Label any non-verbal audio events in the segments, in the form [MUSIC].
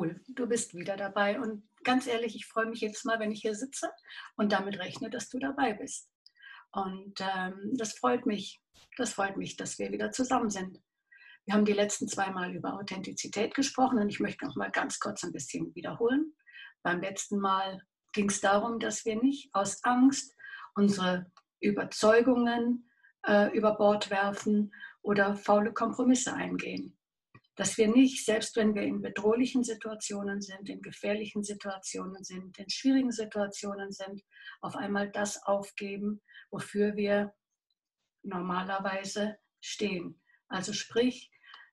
Cool, du bist wieder dabei und ganz ehrlich, ich freue mich jetzt mal, wenn ich hier sitze und damit rechne, dass du dabei bist. Und ähm, das freut mich, das freut mich, dass wir wieder zusammen sind. Wir haben die letzten zwei Mal über Authentizität gesprochen und ich möchte noch mal ganz kurz ein bisschen wiederholen. Beim letzten Mal ging es darum, dass wir nicht aus Angst unsere Überzeugungen äh, über Bord werfen oder faule Kompromisse eingehen. Dass wir nicht, selbst wenn wir in bedrohlichen Situationen sind, in gefährlichen Situationen sind, in schwierigen Situationen sind, auf einmal das aufgeben, wofür wir normalerweise stehen. Also sprich,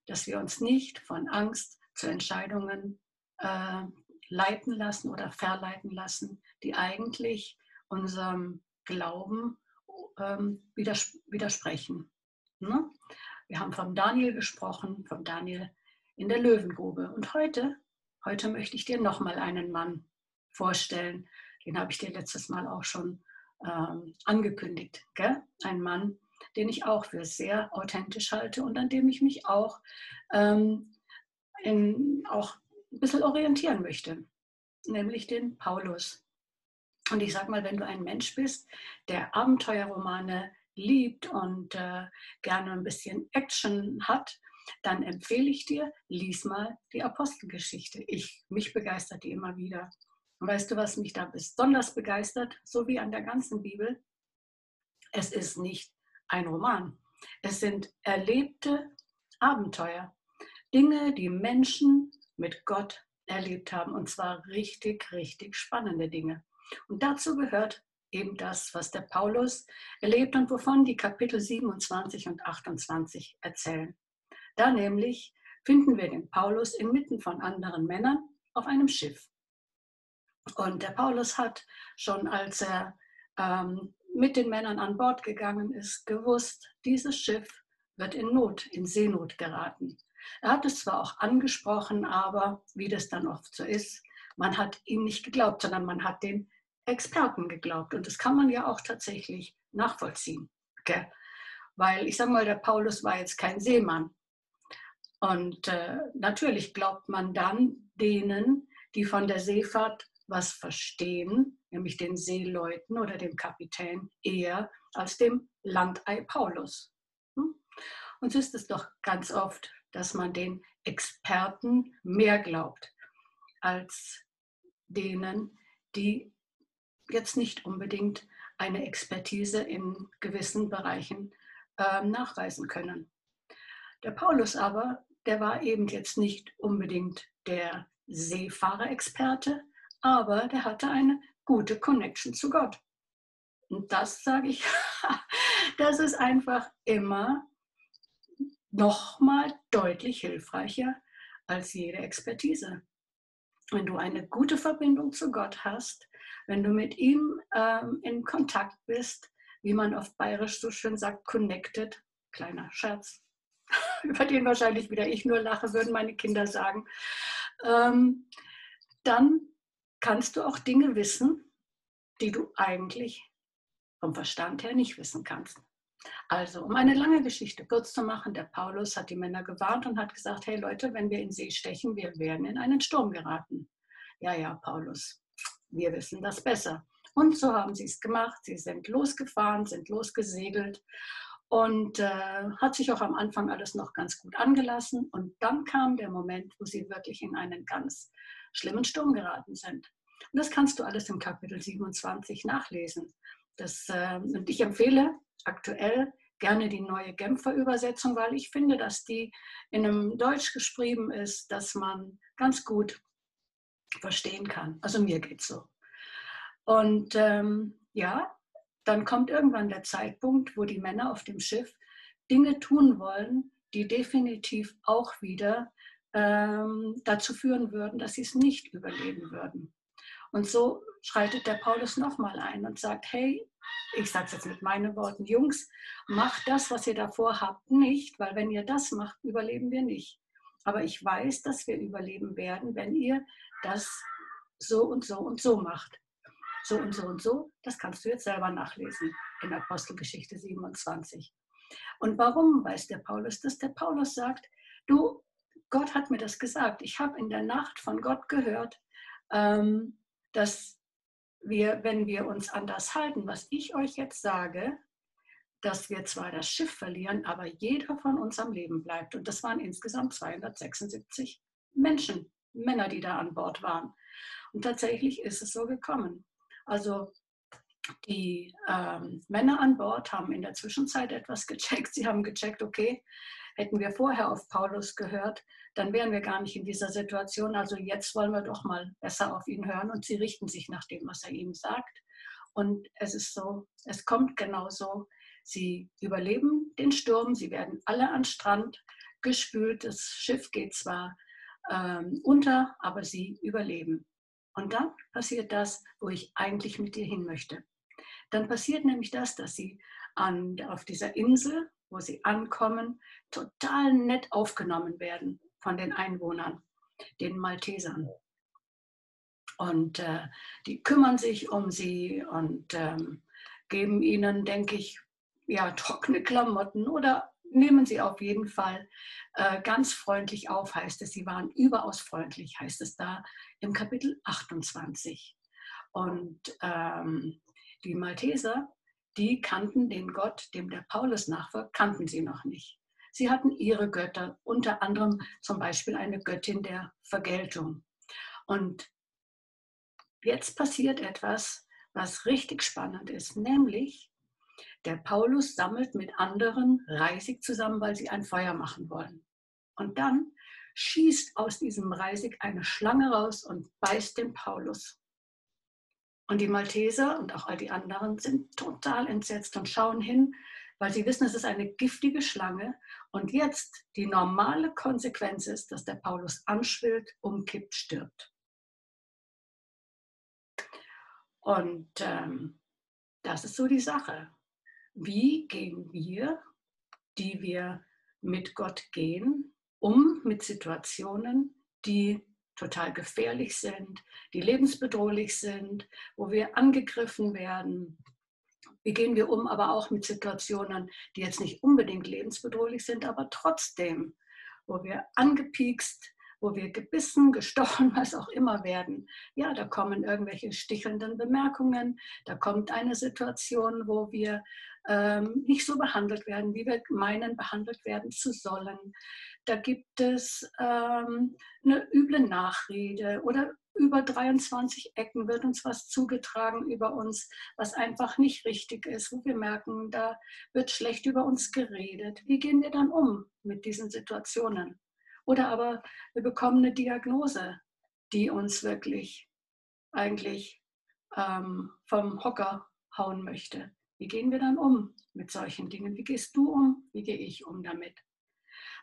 dass wir uns nicht von Angst zu Entscheidungen äh, leiten lassen oder verleiten lassen, die eigentlich unserem Glauben ähm, widers widersprechen. Ne? Wir haben von Daniel gesprochen, von Daniel in der Löwengrube. Und heute, heute möchte ich dir nochmal einen Mann vorstellen. Den habe ich dir letztes Mal auch schon ähm, angekündigt. Gell? Ein Mann, den ich auch für sehr authentisch halte und an dem ich mich auch, ähm, in, auch ein bisschen orientieren möchte, nämlich den Paulus. Und ich sage mal, wenn du ein Mensch bist, der Abenteuerromane liebt und äh, gerne ein bisschen Action hat, dann empfehle ich dir, lies mal die Apostelgeschichte. Ich, mich begeistert die immer wieder. Und weißt du, was mich da besonders begeistert, so wie an der ganzen Bibel? Es ist nicht ein Roman. Es sind erlebte Abenteuer. Dinge, die Menschen mit Gott erlebt haben. Und zwar richtig, richtig spannende Dinge. Und dazu gehört eben das, was der Paulus erlebt und wovon die Kapitel 27 und 28 erzählen. Da nämlich finden wir den Paulus inmitten von anderen Männern auf einem Schiff. Und der Paulus hat schon, als er ähm, mit den Männern an Bord gegangen ist, gewusst, dieses Schiff wird in Not, in Seenot geraten. Er hat es zwar auch angesprochen, aber wie das dann oft so ist, man hat ihm nicht geglaubt, sondern man hat den Experten geglaubt. Und das kann man ja auch tatsächlich nachvollziehen. Okay? Weil ich sage mal, der Paulus war jetzt kein Seemann. Und äh, natürlich glaubt man dann denen, die von der Seefahrt was verstehen, nämlich den Seeleuten oder dem Kapitän, eher als dem Landei Paulus. Hm? Und so ist es doch ganz oft, dass man den Experten mehr glaubt als denen, die jetzt nicht unbedingt eine Expertise in gewissen Bereichen äh, nachweisen können. Der Paulus aber, der war eben jetzt nicht unbedingt der Seefahrerexperte, aber der hatte eine gute Connection zu Gott. Und das sage ich, [LAUGHS] das ist einfach immer nochmal deutlich hilfreicher als jede Expertise. Wenn du eine gute Verbindung zu Gott hast, wenn du mit ihm ähm, in Kontakt bist, wie man auf Bayerisch so schön sagt, connected, kleiner Scherz, [LAUGHS] über den wahrscheinlich wieder ich nur lache, würden meine Kinder sagen, ähm, dann kannst du auch Dinge wissen, die du eigentlich vom Verstand her nicht wissen kannst. Also, um eine lange Geschichte kurz zu machen, der Paulus hat die Männer gewarnt und hat gesagt, hey Leute, wenn wir in See stechen, wir werden in einen Sturm geraten. Ja, ja, Paulus, wir wissen das besser. Und so haben sie es gemacht. Sie sind losgefahren, sind losgesegelt und äh, hat sich auch am Anfang alles noch ganz gut angelassen. Und dann kam der Moment, wo sie wirklich in einen ganz schlimmen Sturm geraten sind. Und das kannst du alles im Kapitel 27 nachlesen. Das, äh, und ich empfehle aktuell gerne die neue Genfer Übersetzung, weil ich finde, dass die in einem Deutsch geschrieben ist, dass man ganz gut verstehen kann. Also mir geht es so. Und ähm, ja, dann kommt irgendwann der Zeitpunkt, wo die Männer auf dem Schiff Dinge tun wollen, die definitiv auch wieder ähm, dazu führen würden, dass sie es nicht überleben würden. Und so schreitet der Paulus nochmal ein und sagt, hey, ich sage es jetzt mit meinen Worten, Jungs, macht das, was ihr davor habt, nicht, weil wenn ihr das macht, überleben wir nicht. Aber ich weiß, dass wir überleben werden, wenn ihr das so und so und so macht. So und so und so, das kannst du jetzt selber nachlesen in Apostelgeschichte 27. Und warum weiß der Paulus das? Der Paulus sagt, du, Gott hat mir das gesagt. Ich habe in der Nacht von Gott gehört, ähm, dass wir, wenn wir uns an das halten, was ich euch jetzt sage, dass wir zwar das Schiff verlieren, aber jeder von uns am Leben bleibt. Und das waren insgesamt 276 Menschen, Männer, die da an Bord waren. Und tatsächlich ist es so gekommen. Also die ähm, Männer an Bord haben in der Zwischenzeit etwas gecheckt. Sie haben gecheckt, okay, hätten wir vorher auf Paulus gehört, dann wären wir gar nicht in dieser Situation. Also jetzt wollen wir doch mal besser auf ihn hören und sie richten sich nach dem, was er ihnen sagt. Und es ist so, es kommt genauso. Sie überleben den Sturm, sie werden alle an Strand gespült. Das Schiff geht zwar ähm, unter, aber sie überleben. Und dann passiert das, wo ich eigentlich mit dir hin möchte. Dann passiert nämlich das, dass sie an, auf dieser Insel, wo sie ankommen, total nett aufgenommen werden von den Einwohnern, den Maltesern. Und äh, die kümmern sich um sie und ähm, geben ihnen, denke ich, ja, trockene Klamotten oder nehmen sie auf jeden Fall äh, ganz freundlich auf, heißt es. Sie waren überaus freundlich, heißt es da im Kapitel 28. Und ähm, die Malteser, die kannten den Gott, dem der Paulus nachfolgt, kannten sie noch nicht. Sie hatten ihre Götter, unter anderem zum Beispiel eine Göttin der Vergeltung. Und jetzt passiert etwas, was richtig spannend ist, nämlich der Paulus sammelt mit anderen Reisig zusammen, weil sie ein Feuer machen wollen. Und dann schießt aus diesem Reisig eine Schlange raus und beißt den Paulus. Und die Malteser und auch all die anderen sind total entsetzt und schauen hin, weil sie wissen, es ist eine giftige Schlange. Und jetzt die normale Konsequenz ist, dass der Paulus anschwillt, umkippt, stirbt. Und ähm, das ist so die Sache. Wie gehen wir, die wir mit Gott gehen, um mit Situationen, die total gefährlich sind, die lebensbedrohlich sind, wo wir angegriffen werden. Wie gehen wir um, aber auch mit Situationen, die jetzt nicht unbedingt lebensbedrohlich sind, aber trotzdem, wo wir angepiekst, wo wir gebissen, [LAUGHS] gestochen, was auch immer werden. Ja, da kommen irgendwelche stichelnden Bemerkungen, da kommt eine Situation, wo wir ähm, nicht so behandelt werden, wie wir meinen, behandelt werden zu sollen. Da gibt es ähm, eine üble Nachrede oder über 23 Ecken wird uns was zugetragen über uns, was einfach nicht richtig ist, wo wir merken, da wird schlecht über uns geredet. Wie gehen wir dann um mit diesen Situationen? Oder aber wir bekommen eine Diagnose, die uns wirklich eigentlich ähm, vom Hocker hauen möchte. Wie gehen wir dann um mit solchen Dingen? Wie gehst du um? Wie gehe ich um damit?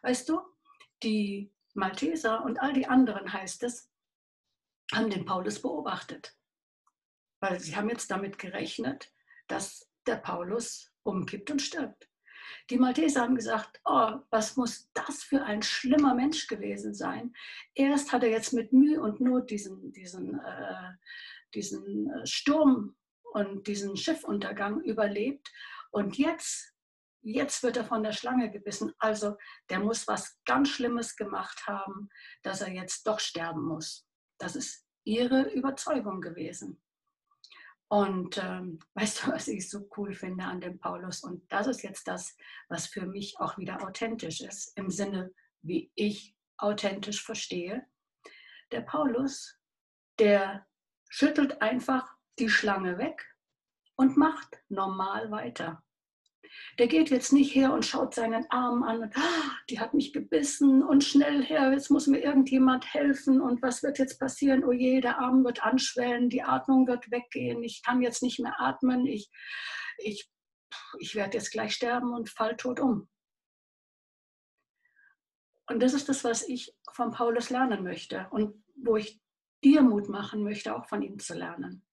Weißt du, die Malteser und all die anderen, heißt es, haben den Paulus beobachtet. Weil sie haben jetzt damit gerechnet, dass der Paulus umkippt und stirbt. Die Malteser haben gesagt, oh, was muss das für ein schlimmer Mensch gewesen sein. Erst hat er jetzt mit Mühe und Not diesen, diesen, äh, diesen äh, Sturm und diesen Schiffuntergang überlebt. Und jetzt, jetzt wird er von der Schlange gebissen. Also der muss was ganz Schlimmes gemacht haben, dass er jetzt doch sterben muss. Das ist ihre Überzeugung gewesen. Und ähm, [LAUGHS] weißt du, was ich so cool finde an dem Paulus? Und das ist jetzt das, was für mich auch wieder authentisch ist, im Sinne, wie ich authentisch verstehe. Der Paulus, der schüttelt einfach die Schlange weg und macht normal weiter. Der geht jetzt nicht her und schaut seinen Arm an und ah, die hat mich gebissen und schnell her, jetzt muss mir irgendjemand helfen und was wird jetzt passieren? Oh je, der Arm wird anschwellen, die Atmung wird weggehen, ich kann jetzt nicht mehr atmen, ich, ich, ich werde jetzt gleich sterben und fall tot um. Und das ist das, was ich von Paulus lernen möchte und wo ich dir Mut machen möchte, auch von ihm zu lernen.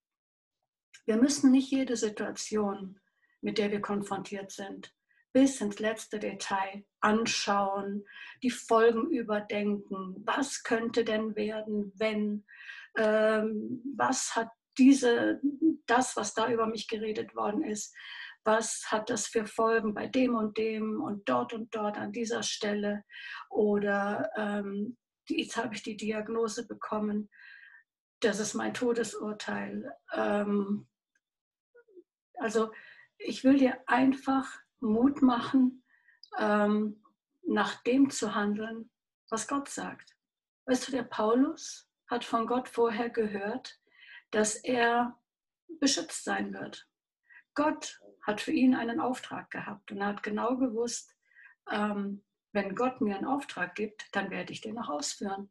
Wir müssen nicht jede Situation, mit der wir konfrontiert sind, bis ins letzte Detail anschauen, die Folgen überdenken. Was könnte denn werden, wenn? Ähm, was hat diese, das, was da über mich geredet worden ist, was hat das für Folgen bei dem und dem und dort und dort an dieser Stelle oder ähm, jetzt habe ich die Diagnose bekommen, das ist mein Todesurteil. Ähm, also ich will dir einfach Mut machen, ähm, nach dem zu handeln, was Gott sagt. Weißt du, der Paulus hat von Gott vorher gehört, dass er beschützt sein wird. Gott hat für ihn einen Auftrag gehabt und er hat genau gewusst, ähm, wenn Gott mir einen Auftrag gibt, dann werde ich den auch ausführen.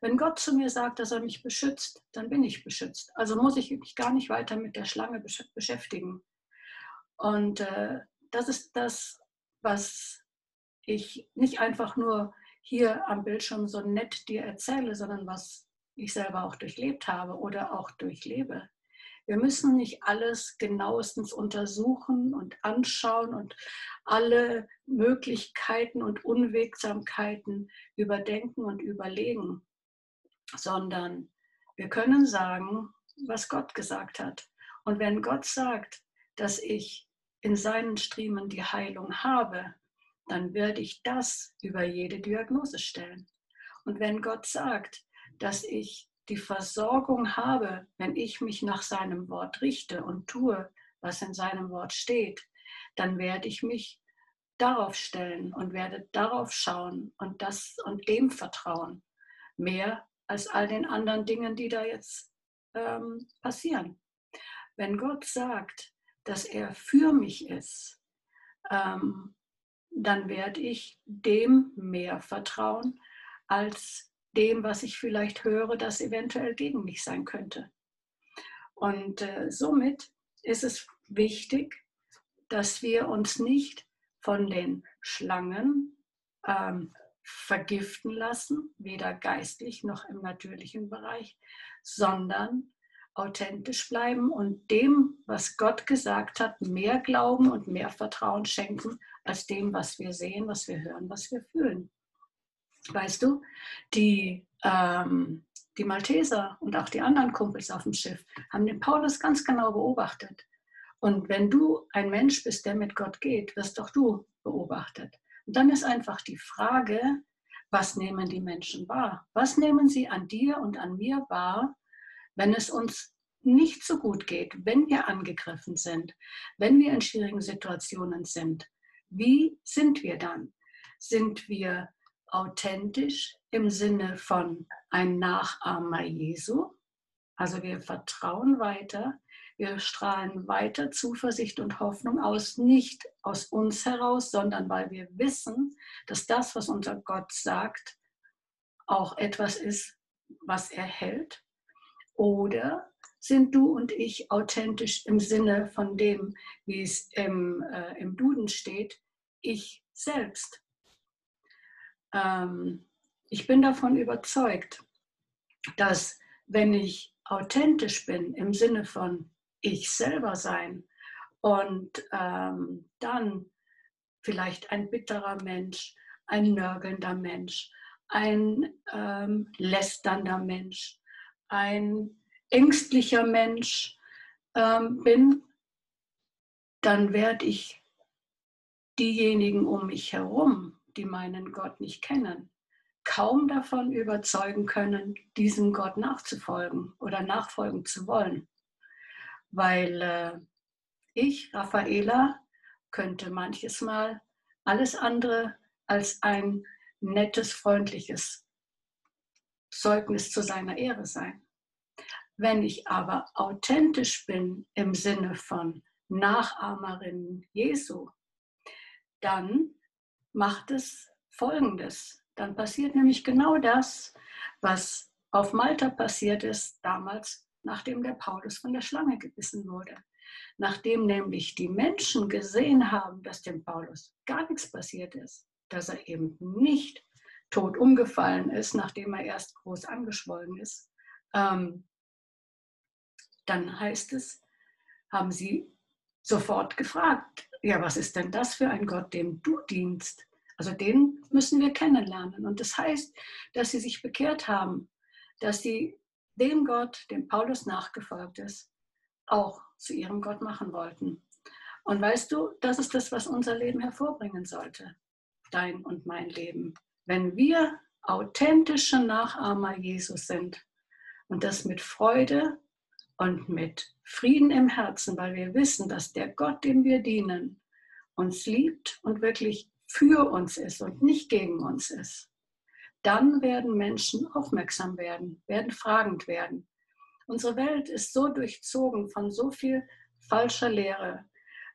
Wenn Gott zu mir sagt, dass er mich beschützt, dann bin ich beschützt. Also muss ich mich gar nicht weiter mit der Schlange beschäftigen. Und äh, das ist das, was ich nicht einfach nur hier am Bildschirm so nett dir erzähle, sondern was ich selber auch durchlebt habe oder auch durchlebe. Wir müssen nicht alles genauestens untersuchen und anschauen und alle Möglichkeiten und Unwegsamkeiten überdenken und überlegen, sondern wir können sagen, was Gott gesagt hat. Und wenn Gott sagt, dass ich in seinen Striemen die Heilung habe, dann werde ich das über jede Diagnose stellen. Und wenn Gott sagt, dass ich die Versorgung habe, wenn ich mich nach seinem Wort richte und tue, was in seinem Wort steht, dann werde ich mich darauf stellen und werde darauf schauen und das und dem vertrauen. Mehr als all den anderen Dingen, die da jetzt ähm, passieren. Wenn Gott sagt, dass er für mich ist, ähm, dann werde ich dem mehr vertrauen als dem, was ich vielleicht höre, das eventuell gegen mich sein könnte. Und äh, somit ist es wichtig, dass wir uns nicht von den Schlangen ähm, vergiften lassen, weder geistlich noch im natürlichen Bereich, sondern authentisch bleiben und dem, was Gott gesagt hat, mehr Glauben und mehr Vertrauen schenken, als dem, was wir sehen, was wir hören, was wir fühlen. Weißt du, die, ähm, die Malteser und auch die anderen Kumpels auf dem Schiff haben den Paulus ganz genau beobachtet. Und wenn du ein Mensch bist, der mit Gott geht, wirst doch du beobachtet. Und dann ist einfach die Frage, was nehmen die Menschen wahr? Was nehmen sie an dir und an mir wahr, wenn es uns nicht so gut geht, wenn wir angegriffen sind, wenn wir in schwierigen Situationen sind? Wie sind wir dann? Sind wir authentisch im Sinne von ein Nachahmer Jesu. Also wir vertrauen weiter, wir strahlen weiter Zuversicht und Hoffnung aus, nicht aus uns heraus, sondern weil wir wissen, dass das, was unser Gott sagt, auch etwas ist, was er hält. Oder sind du und ich authentisch im Sinne von dem, wie es im, äh, im Duden steht, ich selbst ähm, ich bin davon überzeugt, dass wenn ich authentisch bin im Sinne von ich selber sein und ähm, dann vielleicht ein bitterer Mensch, ein nörgelnder Mensch, ein ähm, lästernder Mensch, ein ängstlicher Mensch ähm, bin, dann werde ich diejenigen um mich herum die meinen Gott nicht kennen, kaum davon überzeugen können, diesem Gott nachzufolgen oder nachfolgen zu wollen. Weil äh, ich, Raffaela, könnte manches Mal alles andere als ein nettes, freundliches Zeugnis zu seiner Ehre sein. Wenn ich aber authentisch bin im Sinne von Nachahmerin Jesu, dann macht es Folgendes. Dann passiert nämlich genau das, was auf Malta passiert ist damals, nachdem der Paulus von der Schlange gebissen wurde. Nachdem nämlich die Menschen gesehen haben, dass dem Paulus gar nichts passiert ist, dass er eben nicht tot umgefallen ist, nachdem er erst groß angeschwollen ist, ähm, dann heißt es, haben sie sofort gefragt, ja, was ist denn das für ein Gott, dem du dienst? Also den müssen wir kennenlernen. Und das heißt, dass sie sich bekehrt haben, dass sie dem Gott, dem Paulus nachgefolgt ist, auch zu ihrem Gott machen wollten. Und weißt du, das ist das, was unser Leben hervorbringen sollte, dein und mein Leben. Wenn wir authentische Nachahmer Jesus sind und das mit Freude und mit Frieden im Herzen, weil wir wissen, dass der Gott, dem wir dienen, uns liebt und wirklich für uns ist und nicht gegen uns ist, dann werden Menschen aufmerksam werden, werden fragend werden. Unsere Welt ist so durchzogen von so viel falscher Lehre.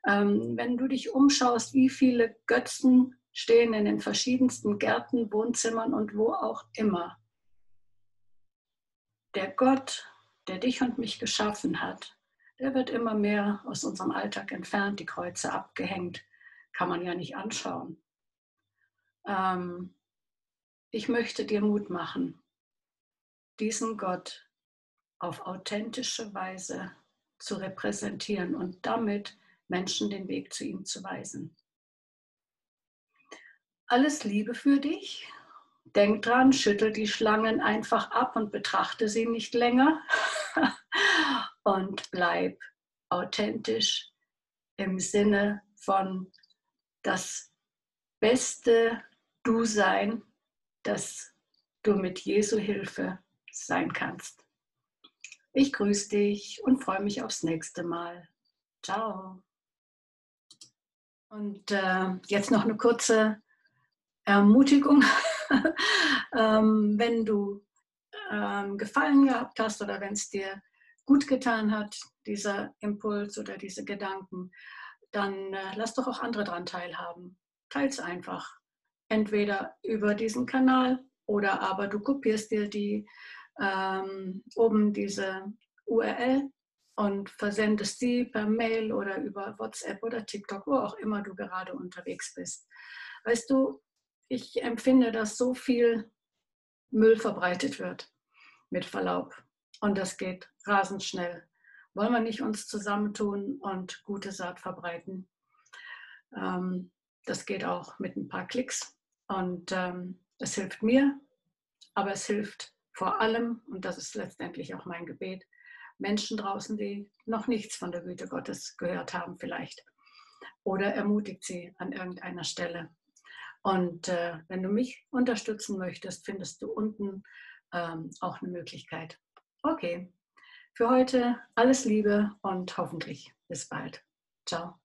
Ähm, wenn du dich umschaust, wie viele Götzen stehen in den verschiedensten Gärten, Wohnzimmern und wo auch immer. Der Gott, der dich und mich geschaffen hat, der wird immer mehr aus unserem Alltag entfernt, die Kreuze abgehängt, kann man ja nicht anschauen. Ähm, ich möchte dir Mut machen, diesen Gott auf authentische Weise zu repräsentieren und damit Menschen den Weg zu ihm zu weisen. Alles Liebe für dich. Denk dran, schüttel die Schlangen einfach ab und betrachte sie nicht länger. [LAUGHS] und bleib authentisch im Sinne von das beste Du sein, das du mit Jesu Hilfe sein kannst. Ich grüße dich und freue mich aufs nächste Mal. Ciao. Und äh, jetzt noch eine kurze Ermutigung, [LAUGHS] ähm, wenn du ähm, Gefallen gehabt hast oder wenn es dir gut getan hat, dieser Impuls oder diese Gedanken, dann äh, lass doch auch andere daran teilhaben. Teils einfach. Entweder über diesen Kanal oder aber du kopierst dir die ähm, oben diese URL und versendest sie per Mail oder über WhatsApp oder TikTok, wo auch immer du gerade unterwegs bist. Weißt du, ich empfinde, dass so viel Müll verbreitet wird, mit Verlaub. Und das geht rasend schnell. Wollen wir nicht uns zusammentun und gute Saat verbreiten? Ähm, das geht auch mit ein paar Klicks. Und ähm, es hilft mir, aber es hilft vor allem, und das ist letztendlich auch mein Gebet, Menschen draußen, die noch nichts von der Güte Gottes gehört haben vielleicht. Oder ermutigt sie an irgendeiner Stelle. Und äh, wenn du mich unterstützen möchtest, findest du unten ähm, auch eine Möglichkeit. Okay, für heute alles Liebe und hoffentlich bis bald. Ciao.